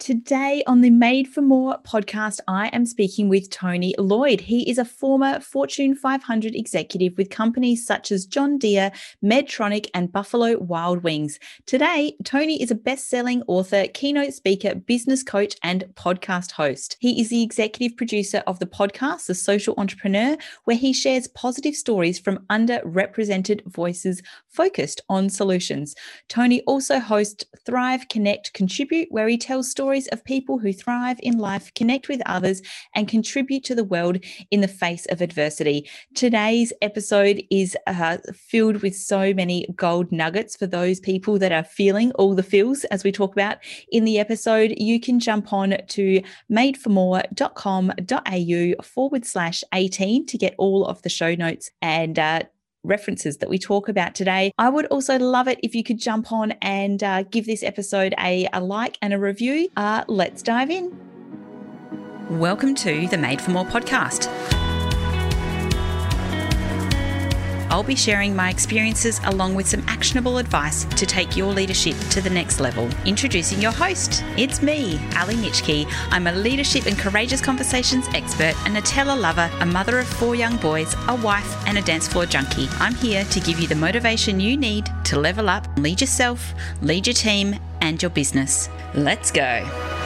Today on the Made for More podcast, I am speaking with Tony Loyd. He is a former Fortune 500 executive with companies such as John Deere, Medtronic, and Buffalo Wild Wings. Today, Tony is a best selling author, keynote speaker, business coach, and podcast host. He is the executive producer of the podcast, The Social Entrepreneur, where he shares positive stories from underrepresented voices focused on solutions. Tony also hosts Thrive, Connect, Contribute, where he tells stories stories of people who thrive in life, connect with others, and contribute to the world in the face of adversity. Today's episode is uh, filled with so many gold nuggets for those people that are feeling all the feels as we talk about in the episode. You can jump on to madeformore.com.au forward slash 18 to get all of the show notes and uh, references that we talk about today. I would also love it if you could jump on and uh, give this episode a, a like and a review. Uh, let's dive in. Welcome to the Made for More podcast. I'll be sharing my experiences along with some actionable advice to take your leadership to the next level. Introducing your host, it's me, Ali Nitschke. I'm a leadership and courageous conversations expert, a Nutella lover, a mother of four young boys, a wife, and a dance floor junkie. I'm here to give you the motivation you need to level up, lead yourself, lead your team, and your business. Let's go.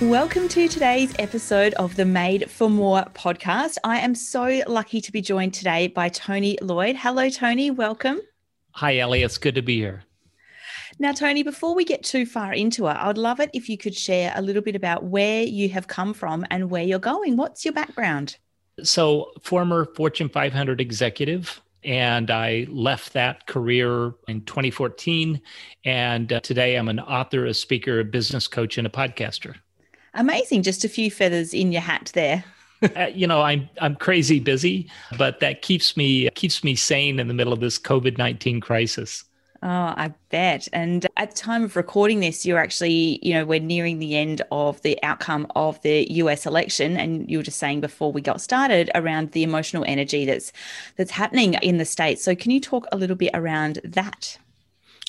Welcome to today's episode of the Made for More podcast. I am so lucky to be joined today by Tony Loyd. Hello, Tony. Welcome. Hi, Ellie. It's good to be here. Now, Tony, before we get too far into it, I'd love it if you could share a little bit about where you have come from and where you're going. What's your background? So, former Fortune 500 executive, and I left that career in 2014. And uh, today I'm an author, a speaker, a business coach, and a podcaster. Amazing. Just a few feathers in your hat there. uh, you know, I'm I'm crazy busy, but that keeps me keeps me sane in the middle of this COVID nineteen crisis. Oh, I bet. And at the time of recording this, you're actually, you know, we're nearing the end of the outcome of the US election. And you were just saying before we got started around the emotional energy that's that's happening in the States. So can you talk a little bit around that?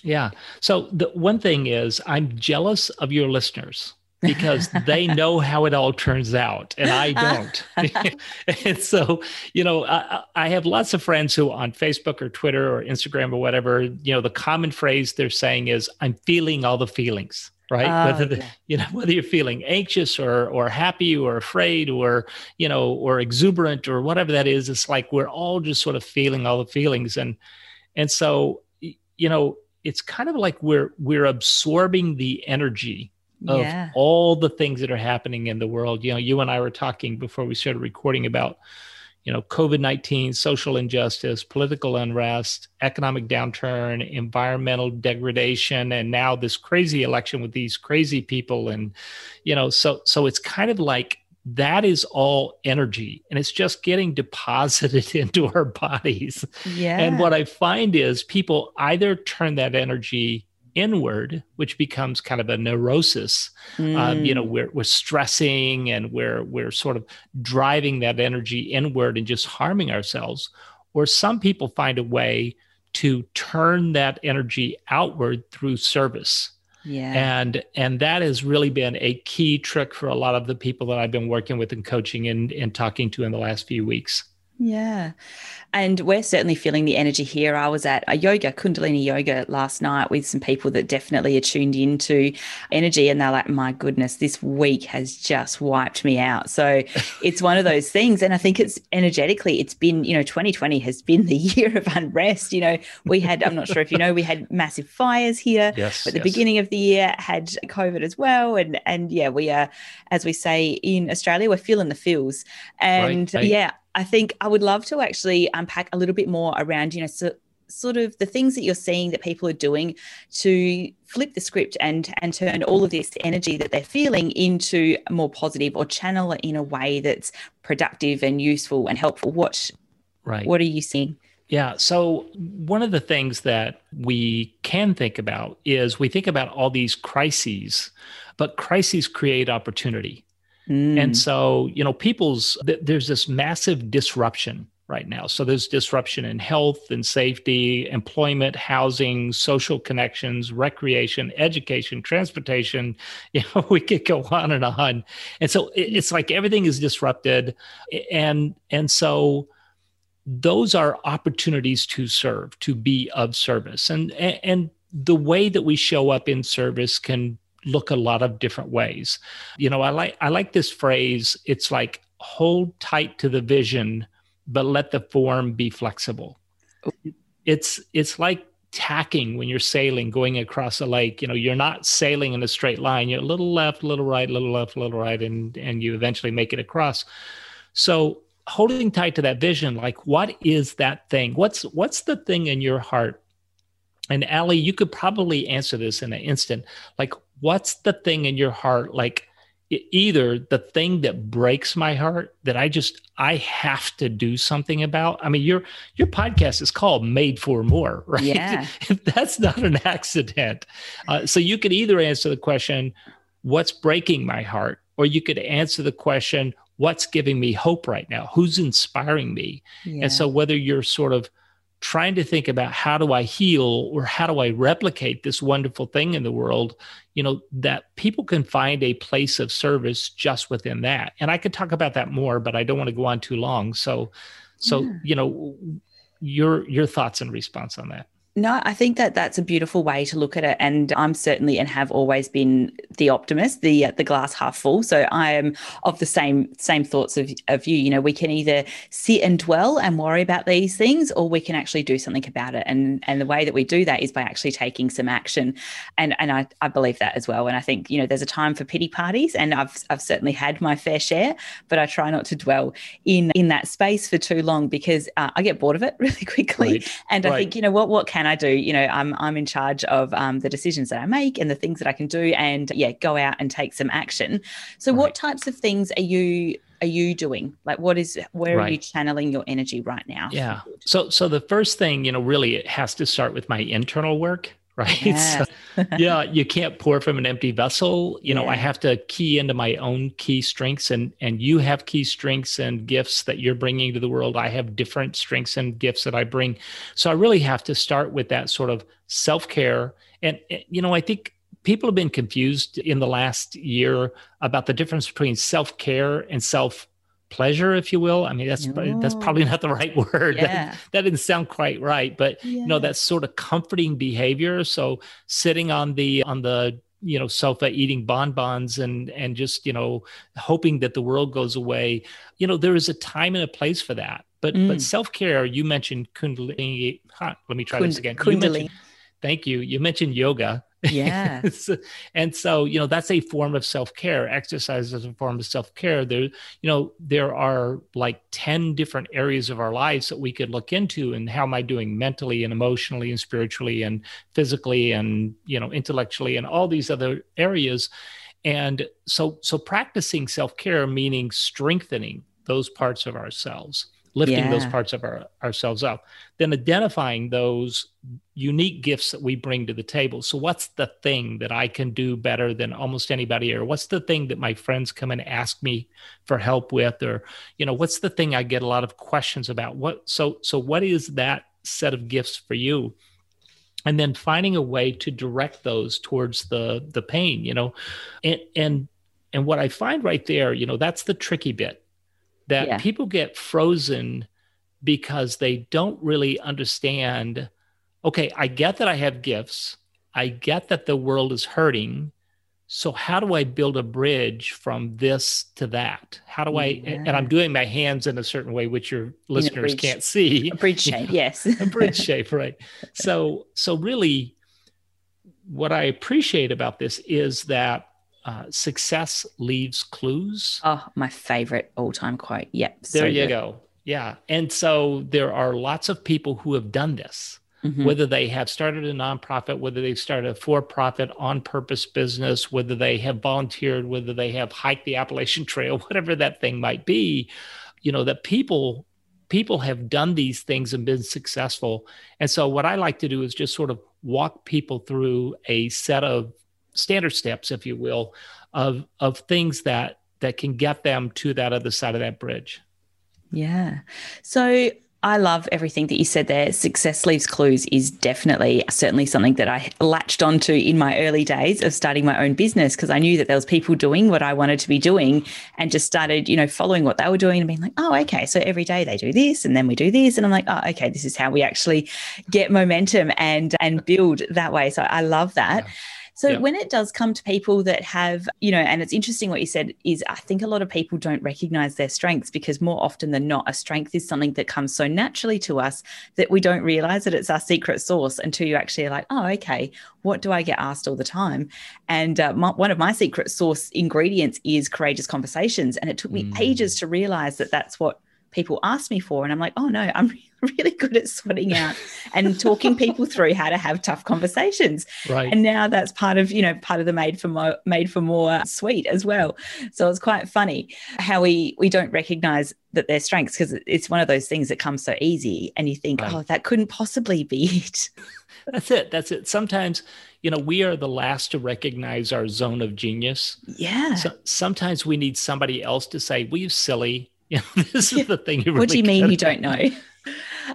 Yeah. So the one thing is I'm jealous of your listeners because they know how it all turns out and I uh-huh. don't. and so, you know, I, I, have lots of friends who on Facebook or Twitter or Instagram or whatever, you know, the common phrase they're saying is, I'm feeling all the feelings. Right. Oh, whether the, yeah. you know, whether you're feeling anxious or or happy or afraid or, you know, or exuberant or whatever that is, it's like we're all just sort of feeling all the feelings. And and so, you know, it's kind of like we're we're absorbing the energy of yeah. all the things that are happening in the world. You know, you and I were talking before we started recording about, you know, COVID 19, social injustice, political unrest, economic downturn, environmental degradation, and now this crazy election with these crazy people. And, you know, so, so it's kind of like, that is all energy and it's just getting deposited into our bodies. Yeah. And what I find is people either turn that energy inward, which becomes kind of a neurosis. Mm. Um, you know, mm. we're, we're stressing and we're, we're sort of driving that energy inward and just harming ourselves. Or some people find a way to turn that energy outward through service. Yeah. And and that has really been a key trick for a lot of the people that I've been working with and coaching and, and talking to in the last few weeks. Yeah. And we're certainly feeling the energy here. I was at a yoga, Kundalini yoga last night with some people that definitely are tuned into energy. And they're like, my goodness, this week has just wiped me out. So it's one of those things. And I think it's energetically, it's been, you know, 2020 has been the year of unrest. You know, we had, I'm not sure if you know, we had massive fires here yes, at the yes. beginning of the year, had COVID as well. And, and yeah, we are, as we say in Australia, we're feeling the feels. And right, right. yeah, I think I would love to actually unpack a little bit more around, you know, so, sort of the things that you're seeing that people are doing to flip the script and and turn all of this energy that they're feeling into more positive or channel it in a way that's productive and useful and helpful. What right? What are you seeing? Yeah. So, one of the things that we can think about is we think about all these crises, but crises create opportunity. Mm. And so, you know, people's, there's this massive disruption right now. So there's disruption in health and safety, employment, housing, social connections, recreation, education, transportation. You know, we could go on and on. And so it's like everything is disrupted. And and so those are opportunities to serve, to be of service. And and the way that we show up in service can look a lot of different ways. You know, I like I like this phrase. It's like hold tight to the vision but let the form be flexible. It's it's like tacking when you're sailing going across a lake you know you're not sailing in a straight line you're a little left a little right a little left a little right and and you eventually make it across so holding tight to that vision like what is that thing what's what's the thing in your heart and Ali, you could probably answer this in an instant like what's the thing in your heart like either the thing that breaks my heart that I just I have to do something about. I mean, your your podcast is called "Made for More," right? Yeah, that's not an accident. Uh, so you could either answer the question, "What's breaking my heart," or you could answer the question, "What's giving me hope right now? Who's inspiring me?" Yeah. And so whether you're sort of trying to think about how do I heal or how do I replicate this wonderful thing in the world, you know, that people can find a place of service just within that. And I could talk about that more, but I don't want to go on too long. So, so, yeah. you know, your your thoughts and response on that. No, I think that that's a beautiful way to look at it, and I'm certainly and have always been the optimist, the uh, the glass half full. So I am of the same same thoughts of, of you. You know, we can either sit and dwell and worry about these things, or we can actually do something about it. And and the way that we do that is by actually taking some action. And and I, I believe that as well. And I think you know there's a time for pity parties, and I've I've certainly had my fair share, but I try not to dwell in in that space for too long because uh, I get bored of it really quickly. Right. And right. I think you know what what can can I do? You know, I'm I'm in charge of um, the decisions that I make and the things that I can do, and yeah, go out and take some action. So, right. what types of things are you are you doing? Like, what is where right. are you channeling your energy right now? Yeah. So, so the first thing, you know, really, it has to start with my internal work right? Yeah. So, yeah, you can't pour from an empty vessel. You know, I have to key into my own key strengths, and and you have key strengths and gifts that you're bringing to the world. I have different strengths and gifts that I bring. So I really have to start with that sort of self care. And you know, I think people have been confused in the last year about the difference between self care and self pleasure, if you will. I mean, that's that's probably not the right word. Yeah. That, that, didn't sound quite right, but yeah. you know, that sort of comforting behavior. So sitting on the on the you know sofa eating bonbons and and just you know hoping that the world goes away you know there is a time and a place for that but mm. but self-care you mentioned kundalini huh, let me try Kund- this again kundalini. You thank you you mentioned yoga yeah. and so, you know, that's a form of self-care. Exercise is a form of self-care. There, you know, there are like 10 different areas of our lives that we could look into and how am I doing mentally and emotionally and spiritually and physically and, you know, intellectually and all these other areas. And so so practicing self-care meaning strengthening those parts of ourselves lifting yeah. those parts of our, ourselves up. Then identifying those unique gifts that we bring to the table. So what's the thing that i can do better than almost anybody? Or what's the thing that my friends come and ask me for help with? Or you know what's the thing i get a lot of questions about? What so so what is that set of gifts for you? And then finding a way to direct those towards the the pain you know? And and and what i find right there you know that's the tricky bit that yeah. people get frozen because they don't really understand okay, I get that I have gifts. I get that the world is hurting. So how do I build a bridge from this to that? How do I yeah. and I'm doing my hands in a certain way which your listeners can't see. A bridge shape, yes. a bridge shape, right. So so really what I appreciate about this is that uh, success leaves clues. Oh, my favorite all time quote. Yep. There you good. go. Yeah. And so there are lots of people who have done this, mm-hmm. whether they have started a nonprofit, whether they've started a for profit on purpose business, whether they have volunteered, whether they have hiked the Appalachian Trail, whatever that thing might be, you know, that people people have done these things and been successful. And so what I like to do is just sort of walk people through a set of standard steps, if you will, of of things that that can get them to that other side of that bridge. Yeah. So I love everything that you said there. Success leaves clues is definitely certainly something that I latched onto in my early days of starting my own business because I knew that there was people doing what I wanted to be doing and just started, you know, following what they were doing and being like, oh, okay, so every day they do this and then we do this and I'm like, oh, okay, this is how we actually get momentum and and build that way. So I love that. Yeah. So yep. when it does come to people that have, you know, and it's interesting what you said is I think a lot of people don't recognize their strengths because more often than not, a strength is something that comes so naturally to us that we don't realize that it's our secret sauce until you actually are like, oh, okay, what do I get asked all the time? And uh, my, one of my secret sauce ingredients is courageous conversations. And it took me mm. ages to realize that that's what people ask me for. And I'm like, oh no, I'm really good at sorting out and talking people through how to have tough conversations. Right. And now that's part of, you know, part of the made for more made for more suite as well. So it's quite funny how we we don't recognize that they're strengths because it's one of those things that comes so easy and you think, right. oh, that couldn't possibly be it. That's it. That's it. Sometimes, you know, we are the last to recognize our zone of genius. Yeah. So sometimes we need somebody else to say, well, you silly. This is the thing. Really what do you mean you don't know?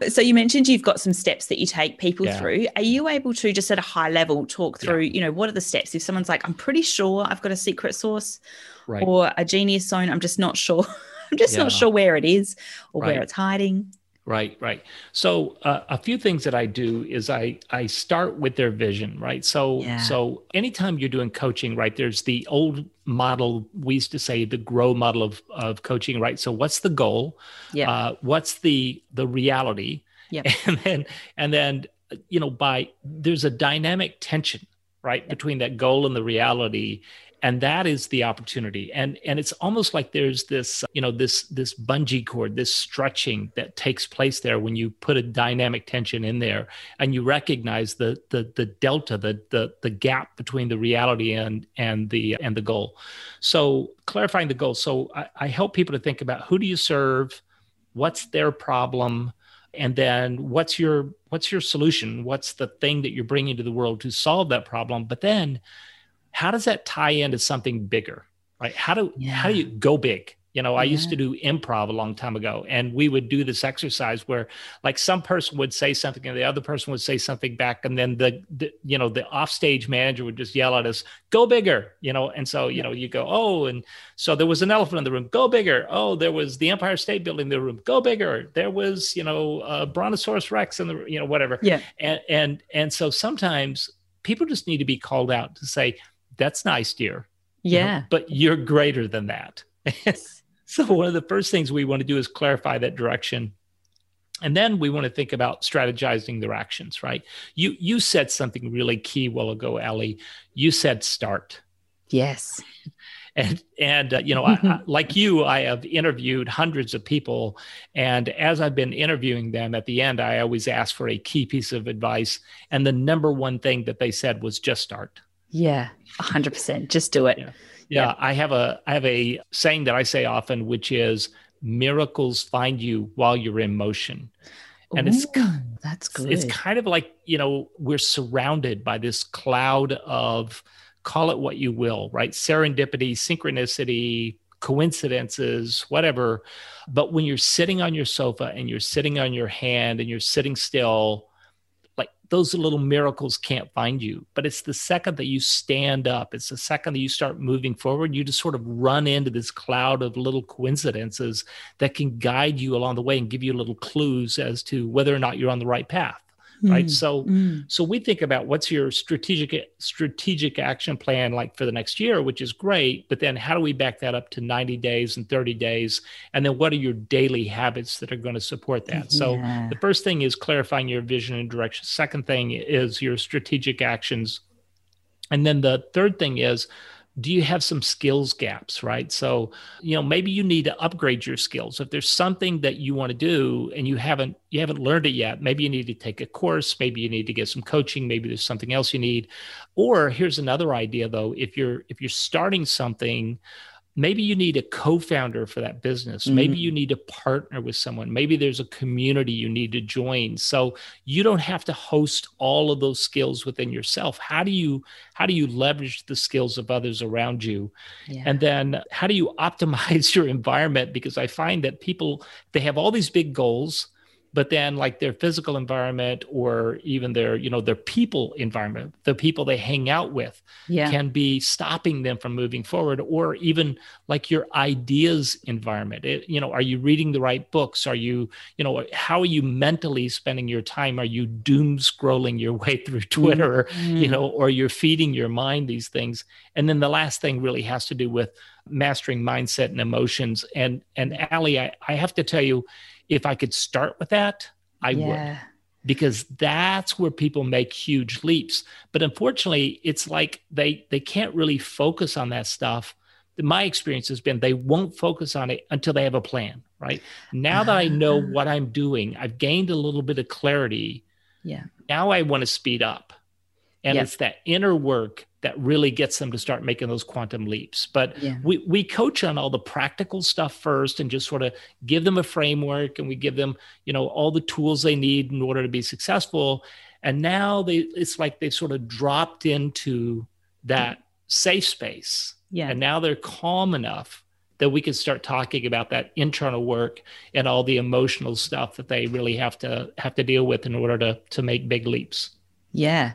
So you mentioned you've got some steps that you take people yeah. through. Are you able to just at a high level talk through, yeah. you know, what are the steps if someone's like, I'm pretty sure I've got a secret sauce right. or a genius zone, I'm just not sure. I'm just yeah. not sure where it is or right. where it's hiding. Right, right. So uh, a few things that I do is I I start with their vision, right? So yeah. so anytime you're doing coaching, right? There's the old model we used to say the grow model of of coaching, right? So what's the goal? Yeah. Uh, what's the the reality? Yeah. And then and then you know by there's a dynamic tension right yep. between that goal and the reality and that is the opportunity. And and it's almost like there's this you know this this bungee cord this stretching that takes place there when you put a dynamic tension in there and you recognize the the the delta the the the gap between the reality and and the and the goal. So clarifying the goal. So I, I help people to think about who do you serve what's their problem and then what's your what's your solution? What's the thing that you're bringing to the world to solve that problem? But then how does that tie into something bigger right? How do yeah. how do you go big? You know i yeah. used to do improv a long time ago and we would do this exercise where like some person would say something and the other person would say something back and then the, the you know the offstage manager would just yell at us go bigger you know? And so you know you go oh and so there was an elephant in the room go bigger. Oh there was the empire state building in the room go bigger. There was you know uh, brontosaurus rex and the you know whatever. Yeah. And and and so sometimes people just need to be called out to say that's nice, dear. Yeah. You know, but you're greater than that. so one of the first things we want to do is clarify that direction. And then we want to think about strategizing their actions, right? You you said something really key a while ago, Ellie. You said start. Yes. And and uh, you know, I, I, like you, I have interviewed hundreds of people, and as I've been interviewing them, at the end, I always ask for a key piece of advice, and the number one thing that they said was just start. Yeah, hundred percent. Just do it. Yeah. yeah. I have a I have a saying that I say often, which is miracles find you while you're in motion. And Ooh, it's that's good. It's kind of like, you know, we're surrounded by this cloud of call it what you will, right? Serendipity, synchronicity, coincidences, whatever. But when you're sitting on your sofa and you're sitting on your hand and you're sitting still, those little miracles can't find you. But it's the second that you stand up, it's the second that you start moving forward, you just sort of run into this cloud of little coincidences that can guide you along the way and give you little clues as to whether or not you're on the right path right? Mm, so mm. so we think about what's your strategic strategic action plan like for the next year which is great but then how do we back that up to 90 days and 30 days? And then what are your daily habits that are going to support that? Yeah. so the first thing is clarifying your vision and direction. Second thing is your strategic actions. And then the third thing is do you have some skills gaps right? So you know maybe you need to upgrade your skills. If there's something that you want to do and you haven't you haven't learned it yet maybe you need to take a course maybe you need to get some coaching maybe there's something else you need. Or here's another idea though. If you're if you're starting something maybe you need a co-founder for that business. Mm-hmm. maybe you need to partner with someone. Maybe there's a community you need to join. So you don't have to host all of those skills within yourself. How do you how do you leverage the skills of others around you? Yeah. and then how do you optimize your environment? Because i find that people they have all these big goals but then like their physical environment or even their you know their people environment the people they hang out with yeah. can be stopping them from moving forward or even like your ideas environment. It, you know are you reading the right books? Are you you know how are you mentally spending your time? Are you doom scrolling your way through twitter mm-hmm. you know or you're feeding your mind these things? And then the last thing really has to do with mastering mindset and emotions. And and ali i, I have to tell you if I could start with that, I yeah. would because that's where people make huge leaps. But unfortunately, it's like they they can't really focus on that stuff. My experience has been they won't focus on it until they have a plan, right? Now that I know uh-huh. what I'm doing, I've gained a little bit of clarity. Yeah. Now I want to speed up. And yep. it's that inner work that really gets them to start making those quantum leaps. But yeah. we, we coach on all the practical stuff first and just sort of give them a framework and we give them, you know, all the tools they need in order to be successful. And now they it's like they've sort of dropped into that safe space. Yeah. And now they're calm enough that we can start talking about that internal work and all the emotional stuff that they really have to have to deal with in order to to make big leaps. Yeah,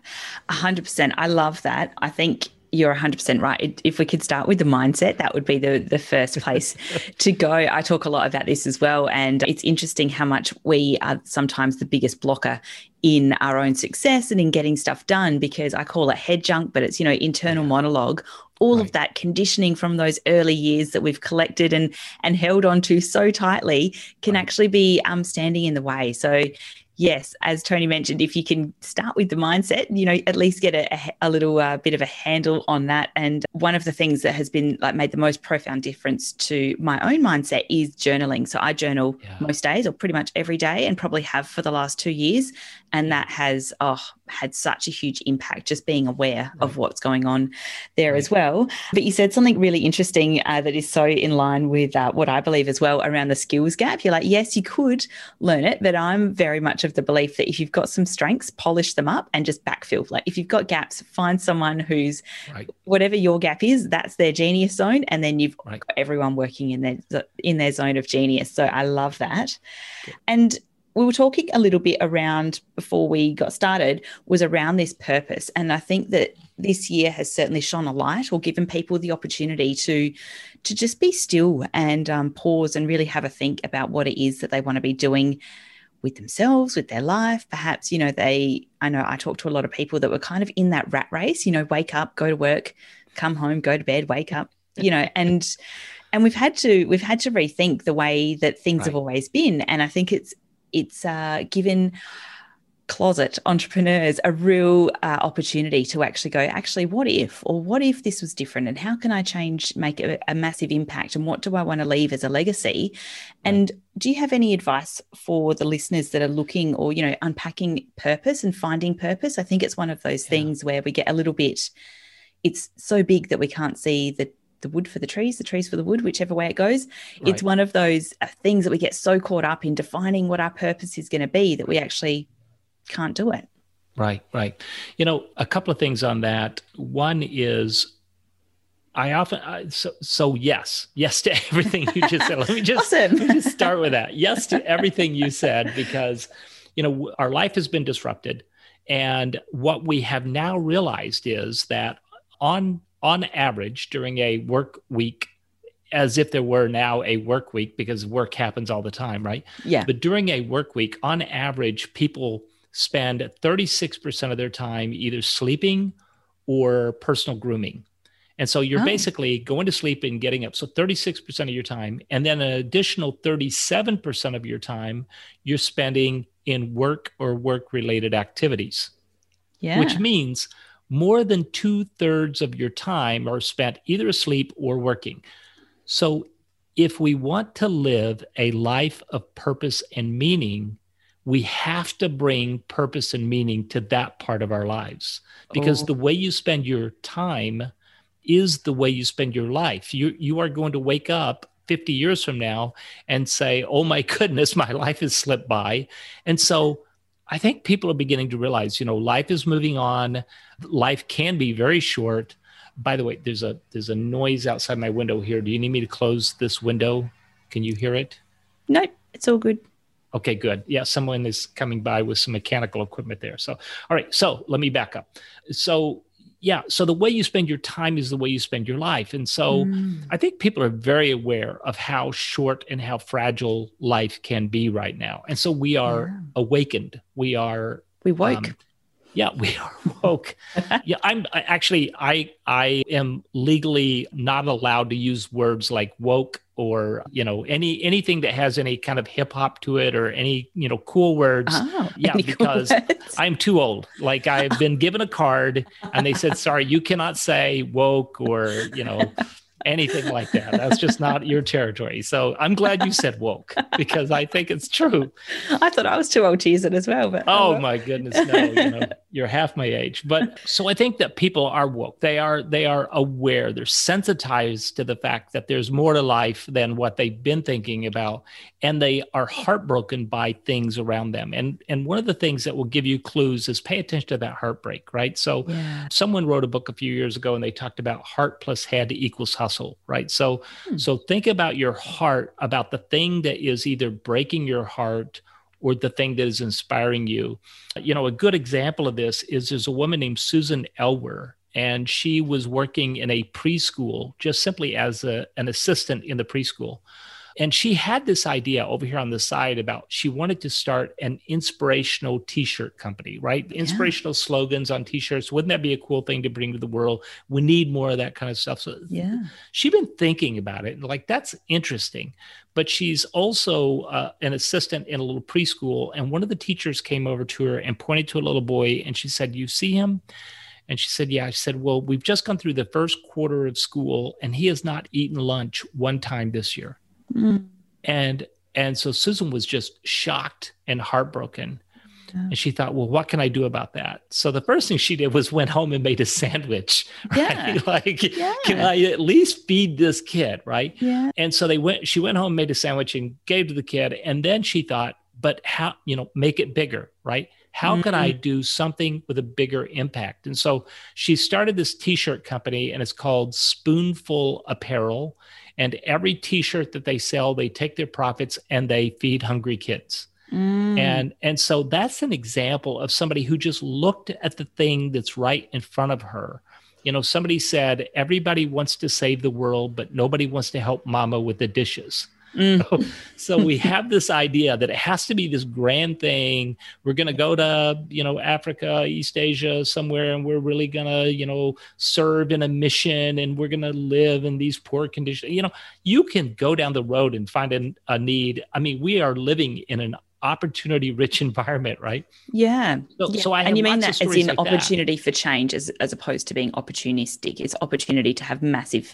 100%. I love that. I think you're 100% right. If we could start with the mindset, that would be the, the first place to go. I talk a lot about this as well. And it's interesting how much we are sometimes the biggest blocker in our own success and in getting stuff done because I call it head junk, but it's, you know, internal monologue. All right. of that conditioning from those early years that we've collected and and held on to so tightly can right. actually be um, standing in the way. So yes, as Tony mentioned, if you can start with the mindset, you know, at least get a, a little uh, bit of a handle on that. And one of the things that has been like made the most profound difference to my own mindset is journaling. So I journal yeah. most days or pretty much every day and probably have for the last two years. And that has, oh, had such a huge impact just being aware right. of what's going on there right. as well. But you said something really interesting uh, that is so in line with uh, what I believe as well around the skills gap. You're like, yes, you could learn it, but I'm very much of the belief that if you've got some strengths, polish them up and just backfill. Like if you've got gaps, find someone who's right. whatever your gap is, that's their genius zone, and then you've got everyone working in their in their zone of genius. So I love that. And we were talking a little bit around before we got started was around this purpose. And i think that this year has certainly shone a light or given people the opportunity to to just be still and um, pause and really have a think about what it is that they want to be doing with themselves with their life. Perhaps you know they i know i talked to a lot of people that were kind of in that rat race you know wake up go to work come home go to bed wake up you know and and we've had to we've had to rethink the way that things right. have always been. And i think it's it's uh, given closet entrepreneurs a real uh, opportunity to actually go actually what if? or what if this was different? And how can i change make a, a massive impact? And what do i want to leave as a legacy? And do you have any advice for the listeners that are looking or you know unpacking purpose and finding purpose? I think it's one of those yeah. things where we get a little bit it's so big that we can't see the the wood for the trees, the trees for the wood, whichever way it goes. Right. It's one of those uh, things that we get so caught up in defining what our purpose is going to be that we actually can't do it. Right, right. You know, a couple of things on that. One is I often I, so so yes, yes to everything you just said. Let me just awesome. let me just start with that. Yes to everything you said because you know our life has been disrupted, and what we have now realized is that on on average during a work week as if there were now a work week because work happens all the time, right? Yeah. But during a work week, on average, people spend 36% of their time either sleeping or personal grooming. And so you're oh. basically going to sleep and getting up. So 36% of your time. And then an additional 37% of your time you're spending in work or work related activities. Yeah. Which means more than two thirds of your time are spent either asleep or working. So, if we want to live a life of purpose and meaning, we have to bring purpose and meaning to that part of our lives because oh. the way you spend your time is the way you spend your life. You you are going to wake up 50 years from now and say, "Oh my goodness, my life has slipped by." And so I think people are beginning to realize, you know, life is moving on. Life can be very short. By the way, there's a there's a noise outside my window here. Do you need me to close this window? Can you hear it? No, it's all good. Okay, good. Yeah, someone is coming by with some mechanical equipment there. So, all right. So let me back up. So yeah so the way you spend your time is the way you spend your life and so mm. i think people are very aware of how short and how fragile life can be right now and so we are yeah. awakened we are we woke um, yeah we are woke yeah i'm I, actually i i am legally not allowed to use words like woke or you know any anything that has any kind of hip hop to it or any you know cool words oh, yeah because cool i'm too old like i've been given a card and they said sorry you cannot say woke or you know anything like that. That's just not your territory. So I'm glad you said woke because I think it's true. I thought I was too old to use it as well. But oh, oh my goodness, no, you know, you're half my age. But so I think that people are woke. They are they are aware. They're sensitized to the fact that there's more to life than what they've been thinking about, and they are heartbroken by things around them. And and one of the things that will give you clues is pay attention to that heartbreak. Right. So yeah. someone wrote a book a few years ago, and they talked about heart plus head equals hustle right? So hmm. so think about your heart, about the thing that is either breaking your heart or the thing that is inspiring you. You know, a good example of this is there's a woman named Susan Elwer, and she was working in a preschool just simply as a, an assistant in the preschool. And she had this idea over here on the side about she wanted to start an inspirational t shirt company, right? Yeah. Inspirational slogans on t shirts. Wouldn't that be a cool thing to bring to the world? We need more of that kind of stuff. So yeah, she'd been thinking about it. Like, that's interesting. But she's also uh, an assistant in a little preschool. And one of the teachers came over to her and pointed to a little boy and she said, You see him? And she said, Yeah. I said, Well, we've just gone through the first quarter of school and he has not eaten lunch one time this year. Mm. And and so Susan was just shocked and heartbroken. Yeah. And she thought, well, what can I do about that? So the first thing she did was went home and made a sandwich. Right? Yeah. like, yeah. can I at least feed this kid? Right. Yeah. And so they went, she went home, made a sandwich and gave to the kid. And then she thought, but how, you know, make it bigger, right? How mm-hmm. can I do something with a bigger impact? And so she started this t-shirt company and it's called Spoonful Apparel and every t-shirt that they sell they take their profits and they feed hungry kids. Mm. and and so that's an example of somebody who just looked at the thing that's right in front of her. You know somebody said everybody wants to save the world but nobody wants to help mama with the dishes Mm. So, so, we have this idea that it has to be this grand thing. We're going to go to, you know, Africa, East Asia, somewhere, and we're really going to, you know, serve in a mission and we're going to live in these poor conditions. You know, you can go down the road and find a, a need. I mean, we are living in an opportunity rich environment, right? Yeah. So, yeah. so and you mean that as in like opportunity that. for change as, as opposed to being opportunistic. It's opportunity to have massive,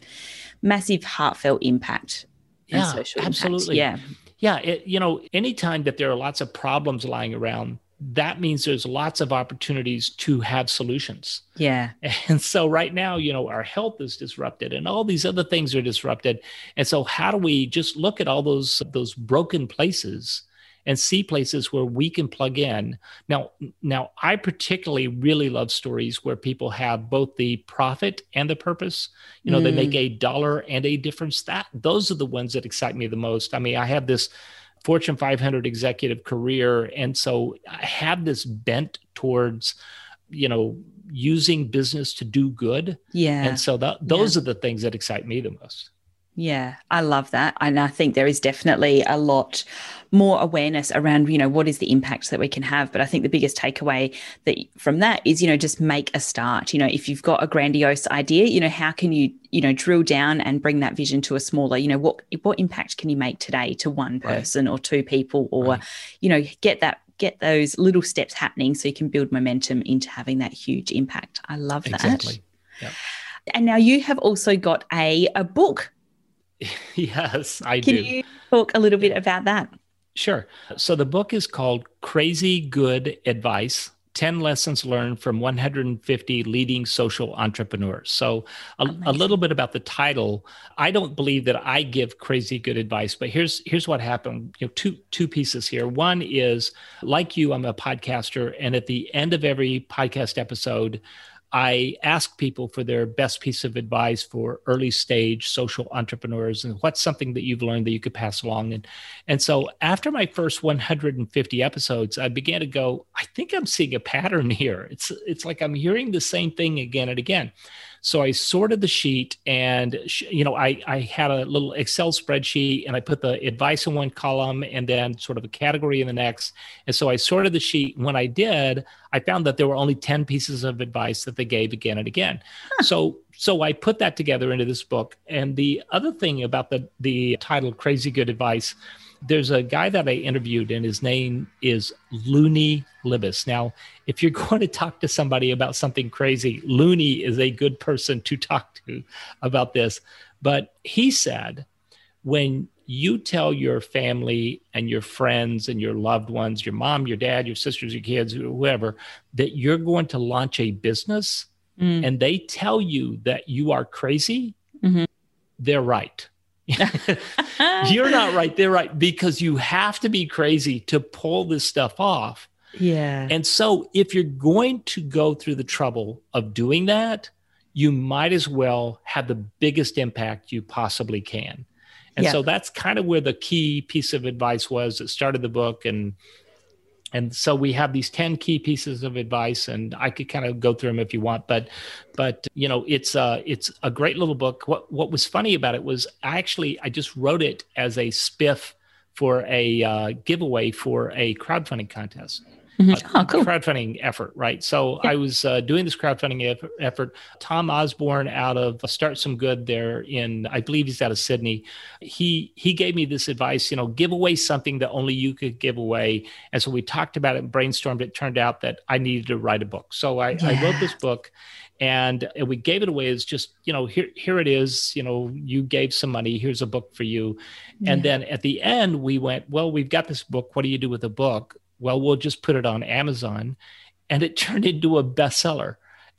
massive heartfelt impact yeah, absolutely. Yeah. Yeah. It, you know, anytime that there are lots of problems lying around, that means there's lots of opportunities to have solutions. Yeah. And so right now, you know, our health is disrupted and all these other things are disrupted. And so how do we just look at all those those broken places and see places where we can plug in. Now, now I particularly really love stories where people have both the profit and the purpose. You know, mm. they make mm. a dollar and a difference. That those are the ones that excite me the most. I mean, I have this Fortune 500 executive career, and so I have this bent towards, you know, using business to do good. Yeah. And so that, those yeah. are the things that excite me the most. Yeah, I love that. And I think there is definitely a lot more awareness around, you know, what is the impact that we can have. But I think the biggest takeaway that from that is, you know, just make a start. You know, if you've got a grandiose idea, you know, how can you, you know, drill down and bring that vision to a smaller, you know, what what impact can you make today to one person right. or two people or, right. you know, get that get those little steps happening so you can build momentum into having that huge impact. I love that. Exactly. Yep. And now you have also got a, a book yes, I Can do. Can you talk a little bit about that? Sure. So the book is called Crazy Good Advice 10 lessons learned from 150 leading social entrepreneurs. So, a, a, little bit about the title. I don't believe that I give crazy good advice, but here's here's what happened. You know, two two pieces here. One is like you, I'm a podcaster, and at the end of every podcast episode, I ask people for their best piece of advice for early stage social entrepreneurs and what's something that you've learned that you could pass along. And, and so after my first 150 episodes, I began to go, I think I'm seeing a pattern here. It's, it's like I'm hearing the same thing again and again. So I sorted the sheet and, you know, I, I had a little Excel spreadsheet and I put the advice in one column and then sort of a category in the next. And so I sorted the sheet. When I did, I found that there were only 10 pieces of advice that they gave again and again. Huh. So so I put that together into this book. And the other thing about the the title Crazy Good Advice there's a guy that I interviewed, and his name is Luni Libes. Now, if you're going to talk to somebody about something crazy, Luni is a good person to talk to about this. But he said, when you tell your family and your friends and your loved ones, your mom, your dad, your sisters, your kids, whoever, that you're going to launch a business mm. and they tell you that you are crazy, mm-hmm. they're right You're not right. They're right because you have to be crazy to pull this stuff off. Yeah. And so if you're going to go through the trouble of doing that, you might as well have the biggest impact you possibly can. And yeah. so that's kind of where the key piece of advice was that started the book and and so we have these 10 key pieces of advice and i could kind of go through them if you want but but you know it's uh it's a great little book. What what was funny about it was i actually i just wrote it as a spiff for a uh, giveaway for a crowdfunding contest mm-hmm. oh, cool. crowdfunding effort, right? So yeah. I was uh, doing this crowdfunding effort. Tom Osborne out of Start Some Good there in, I believe he's out of Sydney. He he gave me this advice, you know, give away something that only you could give away. And so we talked about it and brainstormed. It turned out that I needed to write a book. So I, yeah. I wrote this book and we gave it away as just you know here here it is you know you gave some money here's a book for you and yeah. then at the end we went well we've got this book what do you do with the book well, we'll just put it on Amazon. And it turned into a bestseller.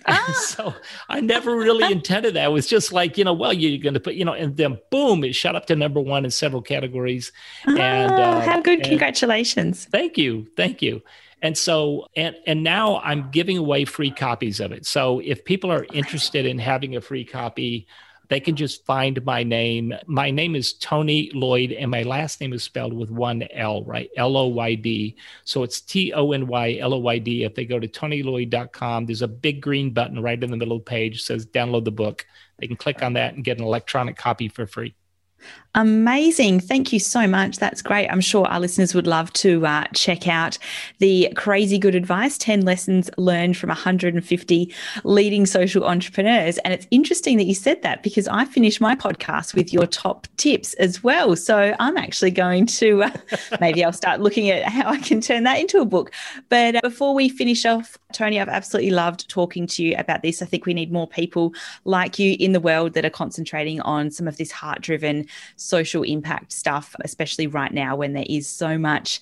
Ah. So I never really intended that. It was just like, you know, well, you're going to put, you know, and then boom, it shot up to number one in several categories. and uh, how good! Congratulations! Thank you, thank you. And so, and and now I'm giving away free copies of it. So if people are interested in having a free copy, they can just find my name. My name is Tony Loyd, and my last name is spelled with one L, right? L O Y D. So it's T O N Y L O Y D. If they go to tonyloyd.com, there's a big green button right in the middle of the page says download the book. They can click on that and get an electronic copy for free. Amazing. Thank you so much. That's great. I'm sure our listeners would love to uh, check out the crazy good advice 10 lessons learned from 150 leading social entrepreneurs. And it's interesting that you said that because I finished my podcast with your top tips as well. So I'm actually going to uh, maybe I'll start looking at how I can turn that into a book. But uh, before we finish off, Tony, I've absolutely loved talking to you about this. I think we need more people like you in the world that are concentrating on some of this heart driven social impact stuff, especially right now when there is so much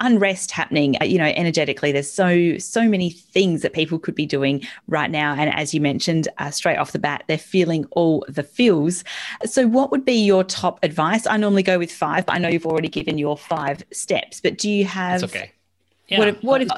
unrest happening. Uh, you know, energetically, there's so so many things that people could be doing right now, and as you mentioned, uh, straight off the bat, they're feeling all the feels. So, what would be your top advice? I normally go with five, but I know you've already given your five steps. But do you have? That's okay. Yeah. What if, what if,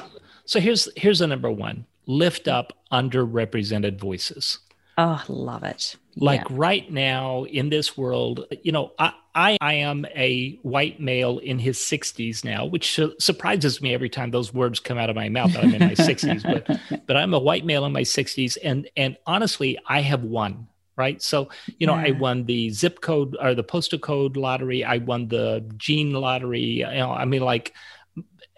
so here's here's the number one: lift up underrepresented voices. Oh, love it. Like yeah. right now in this world, you know, I, I, I am a white male in his 60s now, which surprises me every time those words come out of my mouth that I'm in my 60s. But but I'm a white male in my 60s, and and honestly, I have won. Right. So, you know, yeah. I won the zip code or the postal code lottery. I won the gene lottery. You know, I mean, like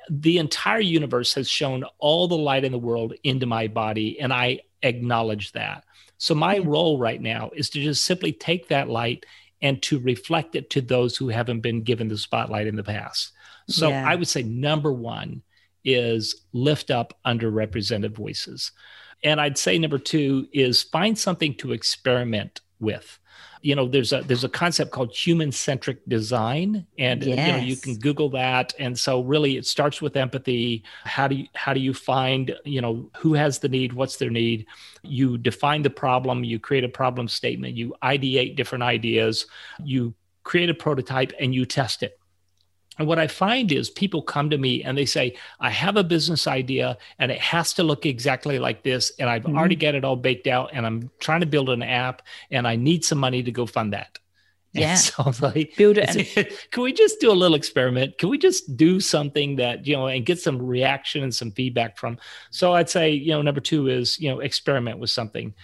the entire universe has shown all the light in the world into my body, and I acknowledge that. So my mm-hmm. role right now is to just simply take that light and to reflect it to those who haven't been given the spotlight in the past. So yeah. I would say number one is lift up underrepresented voices. And I'd say number two is find something to experiment with. You know there's a there's a concept called human centric design and yes. you know you can google that. And so really it starts with empathy. How do you how do you find you know who has the need what's their need? You define the problem you create a problem statement you ideate different ideas you create a prototype and you test it and what I find is people come to me and they say, I have a business idea and it has to look exactly like this. And I've mm-hmm. already got it all baked out and I'm trying to build an app and I need some money to go fund that. Yeah. so like, build it. can we just do a little experiment? Can we just do something that, you know, and get some reaction and some feedback from? So I'd say, you know, number two is, you know, experiment with something.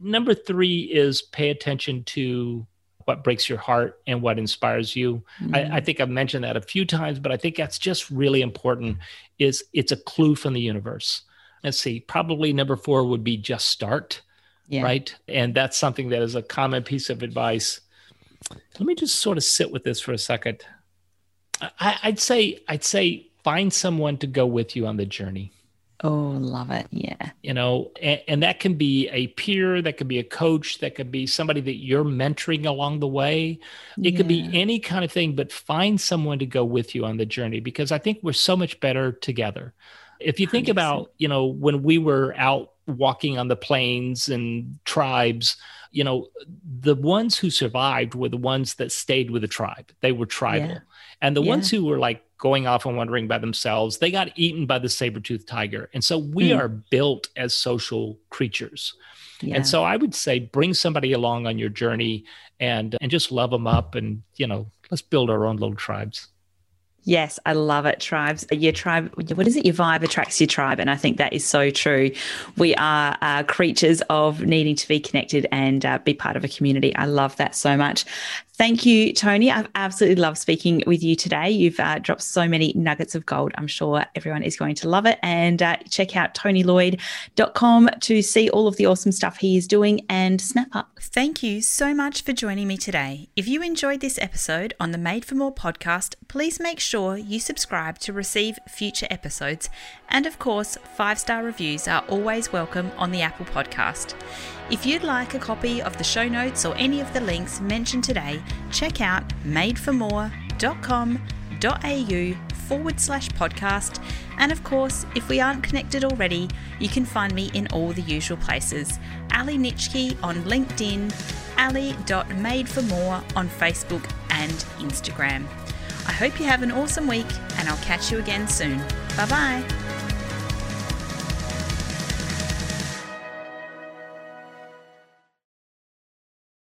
Number three is pay attention to what breaks your heart and what inspires you. Mm-hmm. I, I, mm. think I've mentioned that a few times, but I think that's just really important. Is it's a clue from the universe. Let's see, probably number four would be just start, yeah. right? And that's something that is a common piece of advice. Let me just sort of sit with this for a second. I, I'd say I'd say find someone to go with you on the journey. Oh, love it. Yeah. You know, and, and, that can be a peer, that could be a coach, that could be somebody that you're mentoring along the way. It yeah. could be any kind of thing, but find someone to go with you on the journey because I think we're so much better together. If you think 100%. about, you know, when we were out walking on the plains and tribes, you know, the ones who survived were the ones that stayed with the tribe. They were tribal. Yeah. And the yeah. ones who were like going off and wandering by themselves, they got eaten by the saber-toothed tiger. And so we mm. are built as social creatures. Yeah. And so I would say bring somebody along on your journey and and just love them up and you know, let's build our own little tribes. Yes, I love it. Tribes, your tribe, what is it? Your vibe attracts your tribe. And I think that is so true. We are uh, creatures of needing to be connected and uh, be part of a community. I love that so much. Thank you, Tony. I've absolutely loved speaking with you today. You've uh, dropped so many nuggets of gold. I'm sure everyone is going to love it. And uh, check out tonyloyd.com to see all of the awesome stuff he is doing and snap up. Thank you so much for joining me today. If you enjoyed this episode on the Made for More podcast, please make sure you subscribe to receive future episodes. And of course, five star reviews are always welcome on the Apple podcast. If you'd like a copy of the show notes or any of the links mentioned today, check out madeformore.com.au forward slash podcast. And of course, if we aren't connected already, you can find me in all the usual places Ali Nitschke on LinkedIn, ali.madeformore on Facebook and Instagram. I hope you have an awesome week, and I'll catch you again soon. Bye bye.